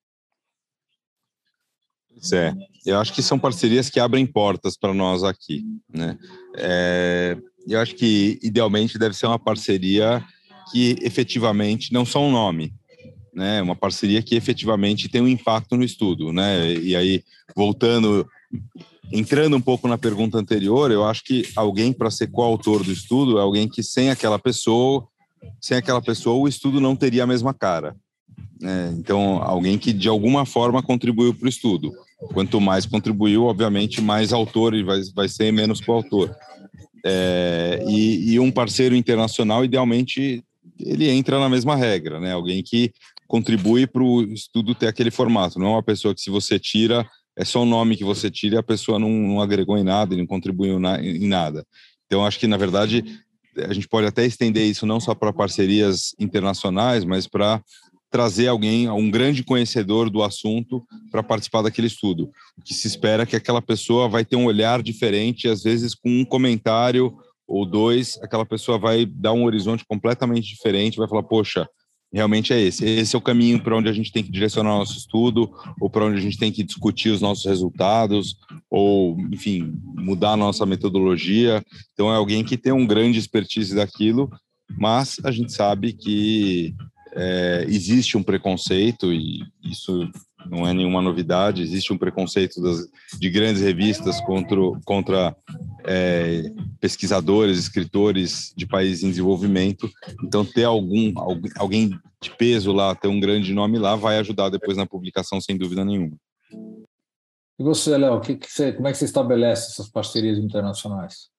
É, eu acho que são parcerias que abrem portas para nós aqui, né? É, eu acho que idealmente deve ser uma parceria que efetivamente não só um nome, né? Uma parceria que efetivamente tem um impacto no estudo, né? E aí voltando, entrando um pouco na pergunta anterior, eu acho que alguém para ser coautor do estudo é alguém que sem aquela pessoa, sem aquela pessoa o estudo não teria a mesma cara. Né? Então, alguém que de alguma forma contribuiu para o estudo. Quanto mais contribuiu, obviamente, mais autor e vai, vai ser menos coautor. É, e, e, um parceiro internacional, idealmente, ele entra na mesma regra, né? Alguém que contribui para o estudo ter aquele formato, não é uma pessoa que se você tira, é só o nome que você tira e a pessoa não, não agregou em nada e não contribuiu na, em nada. Então, acho que, na verdade, a gente pode até estender isso não só para parcerias internacionais, mas para trazer alguém, um grande conhecedor do assunto para participar daquele estudo. O que se espera é que aquela pessoa vai ter um olhar diferente, às vezes com um comentário ou dois, aquela pessoa vai dar um horizonte completamente diferente, vai falar, poxa, realmente é esse. Esse é o caminho para onde a gente tem que direcionar nosso estudo, ou para onde a gente tem que discutir os nossos resultados, ou, enfim, mudar a nossa metodologia. Então, é alguém que tem um grande expertise daquilo, mas a gente sabe que é, existe um preconceito, e isso não é nenhuma novidade, existe um preconceito das, de grandes revistas contra, contra é, pesquisadores, escritores de países em desenvolvimento. Então, ter algum, alguém de peso lá, ter um grande nome lá, vai ajudar depois na publicação, sem dúvida nenhuma. E você, Léo, que que você, como é que você estabelece essas parcerias internacionais?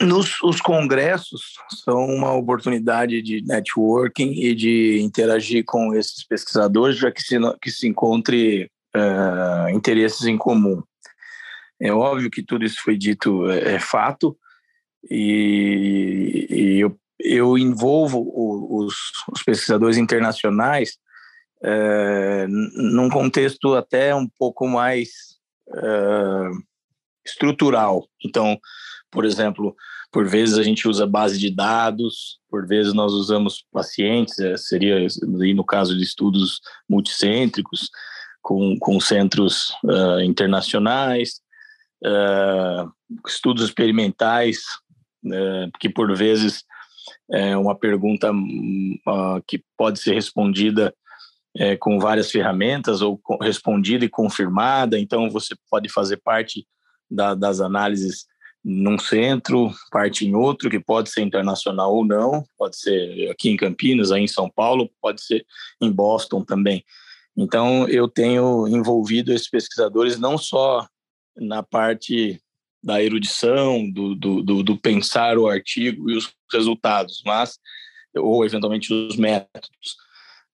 Nos, os congressos são uma oportunidade de networking e de interagir com esses pesquisadores, já que se, que se encontre uh, interesses em comum. É óbvio que tudo isso foi dito é, é fato, e, e eu, eu, envolvo os, os, pesquisadores internacionais uh, num contexto até um pouco mais uh, estrutural. Então, por exemplo, por vezes a gente usa base de dados, por vezes nós usamos pacientes, é, seria no caso de estudos multicêntricos, com, com centros uh, internacionais, uh, estudos experimentais, uh, que por vezes é uma pergunta que pode ser respondida é, com várias ferramentas, ou respondida e confirmada, então você pode fazer parte da, das análises num centro, parte em outro, que pode ser internacional ou não, pode ser aqui em Campinas, aí em São Paulo, pode ser em Boston também. Então, eu tenho envolvido esses pesquisadores não só na parte da erudição, do, do, do, do pensar o artigo e os resultados, mas ou eventualmente os métodos,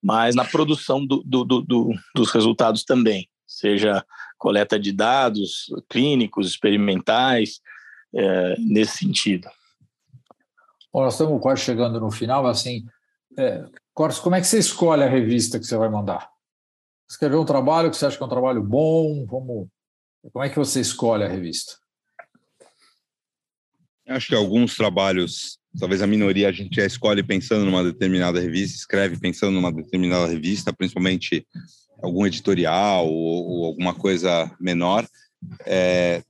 mas na produção do, do, do, dos resultados também, seja coleta de dados clínicos, experimentais, é, nesse sentido. Bom, nós estamos quase chegando no final, assim, é, Cortes, como é que você escolhe a revista que você vai mandar? Escrever um trabalho que você acha que é um trabalho bom, vamos... como é que você escolhe a revista? Acho que alguns trabalhos, talvez a minoria a gente já escolhe pensando numa determinada revista, escreve pensando numa determinada revista, principalmente algum editorial ou, ou alguma coisa menor. É,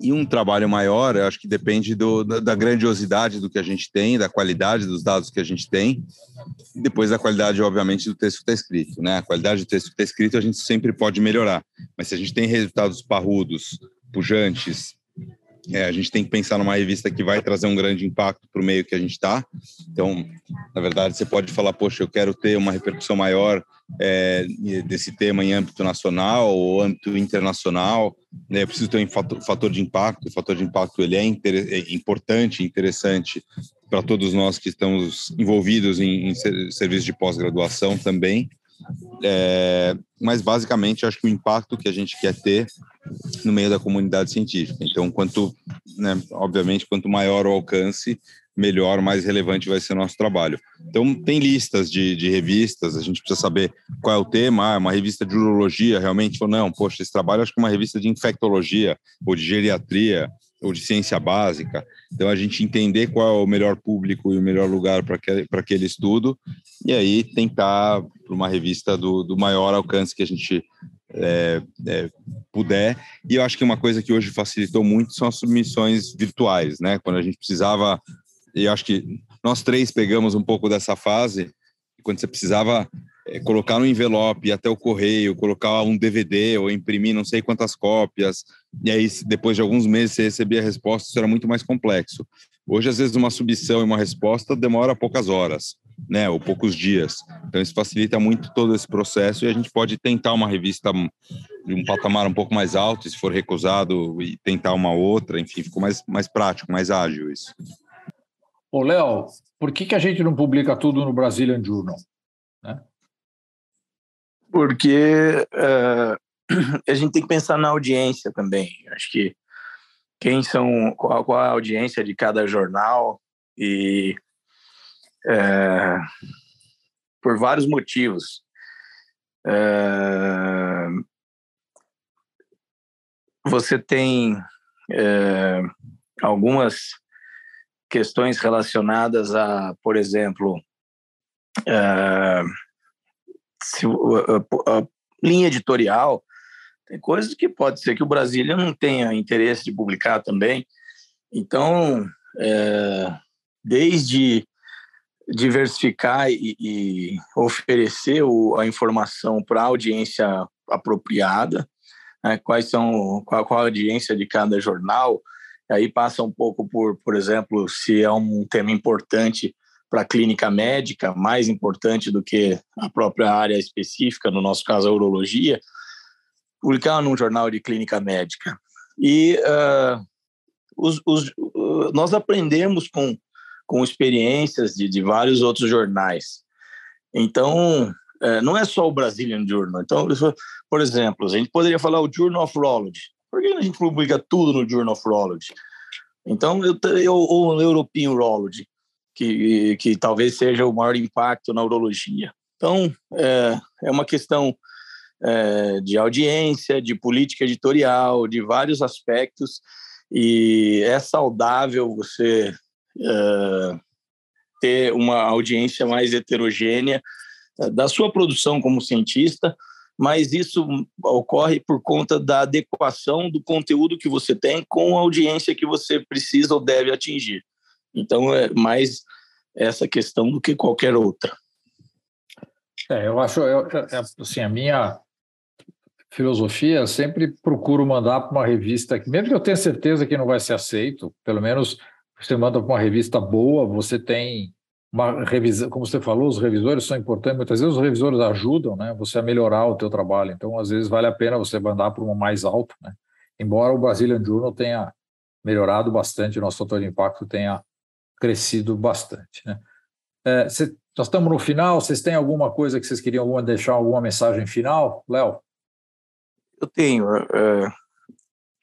e um trabalho maior, eu acho que depende do, da, da, grandiosidade do que a gente tem, da qualidade dos dados que a gente tem, e depois da qualidade, obviamente, do texto que está escrito. Né? A qualidade do texto que está escrito a gente sempre pode melhorar, mas se a gente tem resultados parrudos, pujantes, é, a gente tem que pensar numa revista que vai trazer um grande impacto para o meio que a gente está. Então, na verdade, você pode falar, poxa, eu quero ter uma repercussão maior é, desse tema em âmbito nacional ou âmbito internacional. Né? Eu preciso ter um fator, fator de impacto. O fator de impacto ele é, é importante, interessante para todos nós que estamos envolvidos em, em serviços de pós-graduação também. É, mas basicamente acho que o impacto que a gente quer ter no meio da comunidade científica. Então, quanto, né, obviamente, quanto maior o alcance, melhor, mais relevante vai ser o nosso trabalho. Então, tem listas de, de revistas, a gente precisa saber qual é o tema, ah, uma revista de urologia, realmente, ou não, poxa, esse trabalho acho que é uma revista de infectologia, ou de geriatria, ou de ciência básica. Então, a gente entender qual é o melhor público e o melhor lugar para aquele, estudo, e aí tentar para uma revista do, do maior alcance que a gente é, é, puder. E eu acho que uma coisa que hoje facilitou muito são as submissões virtuais, né? Quando a gente precisava, e acho que nós três pegamos um pouco dessa fase, quando você precisava é, colocar no envelope até o correio, colocar um DVD ou imprimir não sei quantas cópias, e aí depois de alguns meses você recebia a resposta, isso era muito mais complexo. Hoje, às vezes, uma submissão e uma resposta demora poucas horas, né, ou poucos dias. Então, isso facilita muito todo esse processo e a gente pode tentar uma revista de um patamar um pouco mais alto, se for recusado, e tentar uma outra, enfim, ficou mais, mais prático, mais ágil isso. Ô, Léo, por que, que a gente não publica tudo no Brazilian Journal? Né? Porque uh, a gente tem que pensar na audiência também. Acho que quem são, qual, qual a audiência de cada jornal e é, por vários motivos. É, você tem é, algumas questões relacionadas a, por exemplo, é, se, a, a linha editorial tem coisas que pode ser que o Brasília não tenha interesse de publicar também. Então, é, desde diversificar e, e oferecer o, a informação para a audiência apropriada, né, quais são qual, qual a audiência de cada jornal, aí passa um pouco por, por exemplo, se é um tema importante para a clínica médica, mais importante do que a própria área específica, no nosso caso a urologia, publicar num jornal de clínica médica. E uh, os, os, nós aprendemos com, com experiências de, de vários outros jornais. Então, uh, não é só o Brazilian Journal. Então, por exemplo, a gente poderia falar o Journal of Urology. Por que a gente publica tudo no Journal of Urology? Então, eu, eu, ou o European Urology, que, que talvez seja o maior impacto na urologia. Então, é, é uma questão é, de audiência, de política editorial, de vários aspectos, e é saudável você é, ter uma audiência mais heterogênea é, da sua produção como cientista, mas isso ocorre por conta da adequação do conteúdo que você tem com a audiência que você precisa ou deve atingir. Então, é mais essa questão do que qualquer outra. É, eu acho, eu, é, assim, a minha filosofia sempre procuro mandar para uma revista mesmo que eu tenha certeza que não vai ser aceito, pelo menos você manda para uma revista boa, você tem uma revisão, como você falou, os revisores são importantes, muitas vezes os revisores ajudam, né, você a melhorar o teu trabalho, então às vezes vale a pena você mandar para uma mais alta, né, embora o Brazilian Journal tenha melhorado bastante, o nosso fator de impacto tenha crescido bastante, né. É, cê, nós estamos no final, vocês têm alguma coisa que vocês queriam alguma, deixar, alguma mensagem final, Léo? Eu tenho, uh,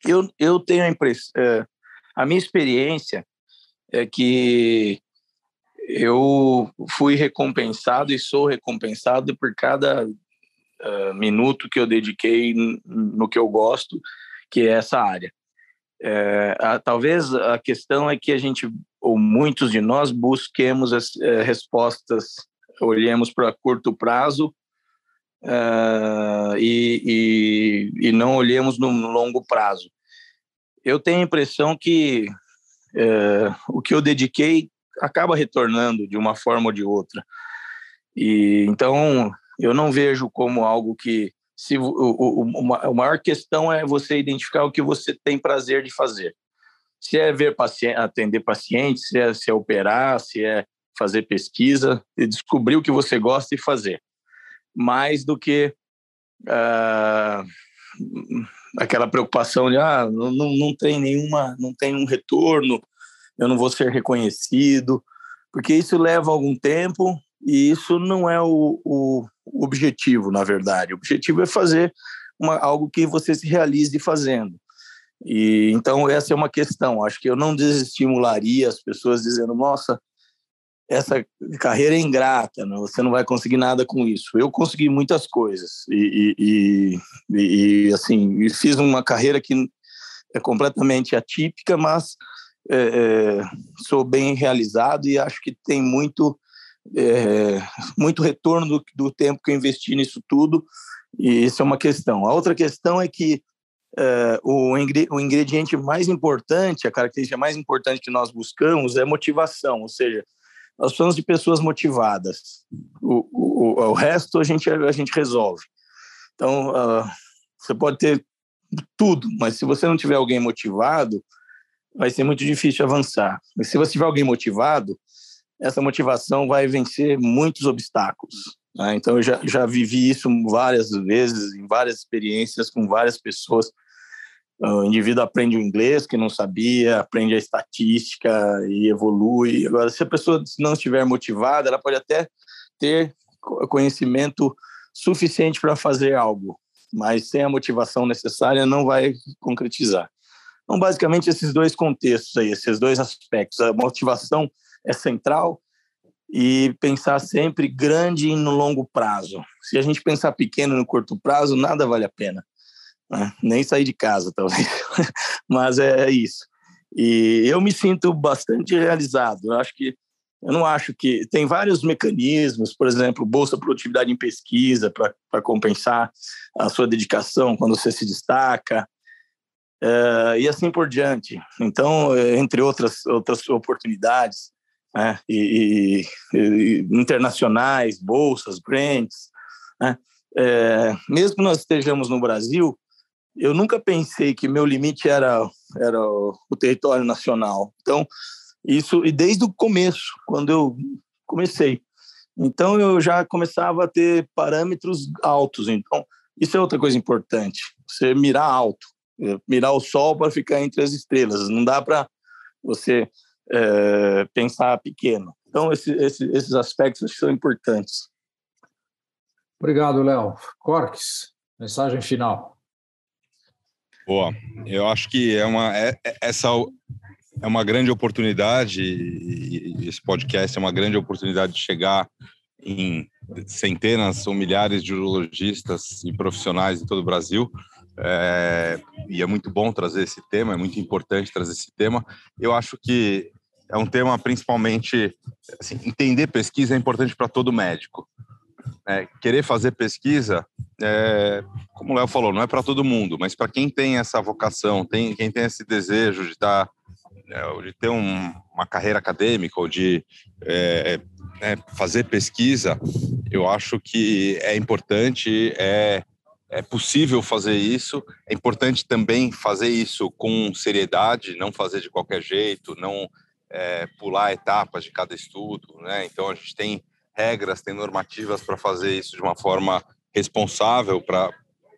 eu, eu tenho a impressão, uh, a minha experiência é que eu fui recompensado e sou recompensado por cada uh, minuto que eu dediquei no que eu gosto, que é essa área. É, a, talvez a questão é que a gente, ou muitos de nós, busquemos as é, respostas, olhemos para curto prazo uh, e, e, e, não olhemos no longo prazo. Eu tenho a impressão que uh, o que eu dediquei acaba retornando de uma forma ou de outra. E então eu não vejo como algo que se o, o, a maior questão é você identificar o que você tem prazer de fazer. Se é ver paciente, atender pacientes, se é, se é operar, se é fazer pesquisa e descobrir o que você gosta de fazer, mais do que uh, aquela preocupação de ah não, não tem nenhuma não tem um retorno eu não vou ser reconhecido, porque isso leva algum tempo e isso não é o, o objetivo, na verdade. O objetivo é fazer uma, algo que você se realize fazendo. E então essa é uma questão. Acho que eu não desestimularia as pessoas dizendo: "Nossa, essa carreira é ingrata, não, você não vai conseguir nada com isso". Eu consegui muitas coisas e, e, e, e assim fiz uma carreira que é completamente atípica, mas é, é, sou bem realizado e acho que tem muito é, muito retorno do, do, tempo que eu investi nisso tudo e isso é uma questão. A outra questão é que é, o, o ingrediente mais importante, a característica mais importante que nós buscamos é motivação, ou seja, nós precisamos de pessoas motivadas. O, o, o resto a gente, a gente resolve. Então, uh, você pode ter tudo, mas se você não tiver alguém motivado, vai ser muito difícil avançar. Mas se você tiver alguém motivado, essa motivação vai vencer muitos obstáculos. Né? Então, eu já, já vivi isso várias vezes, em várias experiências com várias pessoas. O indivíduo aprende o inglês que não sabia, aprende a estatística e evolui. Agora, se a pessoa não estiver motivada, ela pode até ter conhecimento suficiente para fazer algo, mas sem a motivação necessária não vai concretizar. Então, basicamente, esses dois contextos aí, esses dois aspectos. A motivação é central e pensar sempre grande e no longo prazo. Se a gente pensar pequeno no curto prazo, nada vale a pena. Né? Nem sair de casa, talvez. Mas é, é isso. E eu me sinto bastante realizado. Eu acho que eu não acho que tem vários mecanismos, por exemplo, bolsa produtividade em pesquisa para compensar a sua dedicação quando você se destaca, uh, e assim por diante. Então, eh, entre outras outras oportunidades, né, e, e, e internacionais, bolsas, grants, né, é, mesmo nós estejamos no Brasil, eu nunca pensei que meu limite era era o, o território nacional. Então, isso e desde o começo, quando eu comecei, então eu já começava a ter parâmetros altos. Então, isso é outra coisa importante. Você mirar alto. É, mirar o sol para ficar entre as estrelas. Não dá para você é, pensar pequeno. Então, esse, esse, esses aspectos são importantes. Obrigado, Léo. Corques, mensagem final. Boa. Eu acho que é uma é, é essa é uma grande oportunidade e esse podcast é uma grande oportunidade de chegar em centenas ou milhares de urologistas e profissionais em todo o Brasil é, e é muito bom trazer esse tema, é muito importante trazer esse tema. Eu acho que é um tema principalmente assim, entender pesquisa é importante para todo médico. É, querer fazer pesquisa, é, como o Léo falou, não é para todo mundo, mas para quem tem essa vocação, tem, quem tem esse desejo de estar tá é, de ter um, uma carreira acadêmica ou de é, é, fazer pesquisa, eu acho que é importante, é, é possível fazer isso. É importante também fazer isso com seriedade, não fazer de qualquer jeito, não é, pular etapas de cada estudo. Né? Então, a gente tem regras, tem normativas para fazer isso de uma forma responsável, pra,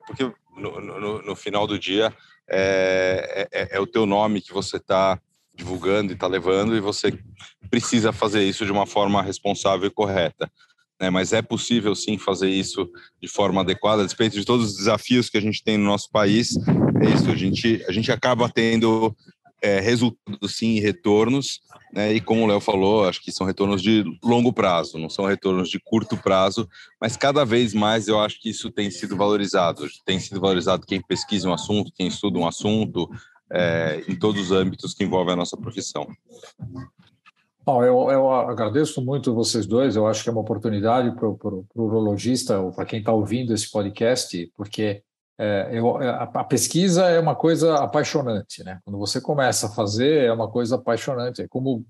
porque no, no, no final do dia é, é, é, o teu nome que você está divulgando e está levando e você precisa fazer isso de uma forma responsável e correta. Né? Mas é possível sim fazer isso de forma adequada, a despeito de todos os desafios que a gente tem no nosso país. É isso, a gente, a gente acaba tendo é, resultados sim e retornos, né? E como o Léo falou, acho que são retornos de longo prazo, não são retornos de curto prazo, mas cada vez mais eu acho que isso tem sido valorizado. Tem sido valorizado quem pesquisa um assunto, quem estuda um assunto, é, em todos os âmbitos que envolvem a nossa profissão. Bom, eu, eu agradeço muito vocês dois. Eu acho que é uma oportunidade para o urologista ou para quem está ouvindo esse podcast, porque é, eu, é, a, a, pesquisa é uma coisa apaixonante, né? Quando você começa a fazer, é uma coisa apaixonante. É como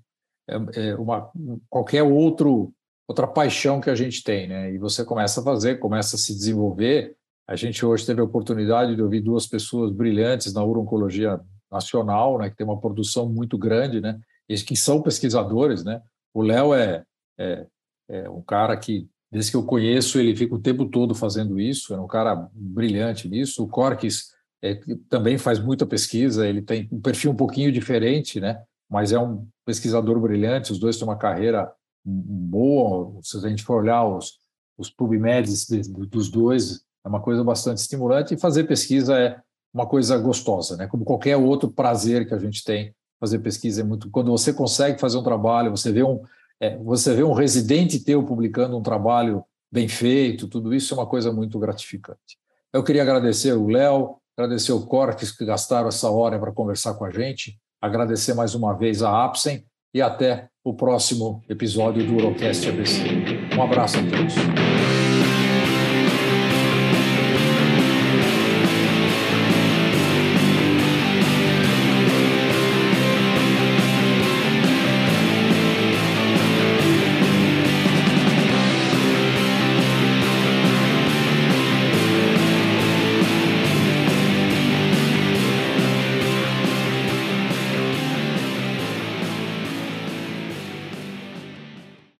é, é uma, qualquer outro outra paixão que a gente tem, né? E você começa a fazer, começa a se desenvolver. A gente hoje teve a oportunidade de ouvir duas pessoas brilhantes na urologia nacional, né? Que tem uma produção muito grande, né? E que são pesquisadores, né? O Léo é, é, é um cara que Desde que eu conheço, ele fica o tempo todo fazendo isso, é um cara brilhante nisso. O Corques é, também faz muita pesquisa, ele tem um perfil um pouquinho diferente, né? mas é um pesquisador brilhante, os dois têm uma carreira boa, se a gente for olhar os, os PubMeds dos dois, é uma coisa bastante estimulante, e fazer pesquisa é uma coisa gostosa, né? como qualquer outro prazer que a gente tem, fazer pesquisa é muito... Quando você consegue fazer um trabalho, você vê um, é, você vê um residente teu publicando um trabalho bem feito, tudo isso é uma coisa muito gratificante. Eu queria agradecer o Léo, agradecer o Cortes que gastaram essa hora para conversar com a gente, agradecer mais uma vez a Apsen e até o próximo episódio do Urocast ABC. Um abraço a todos.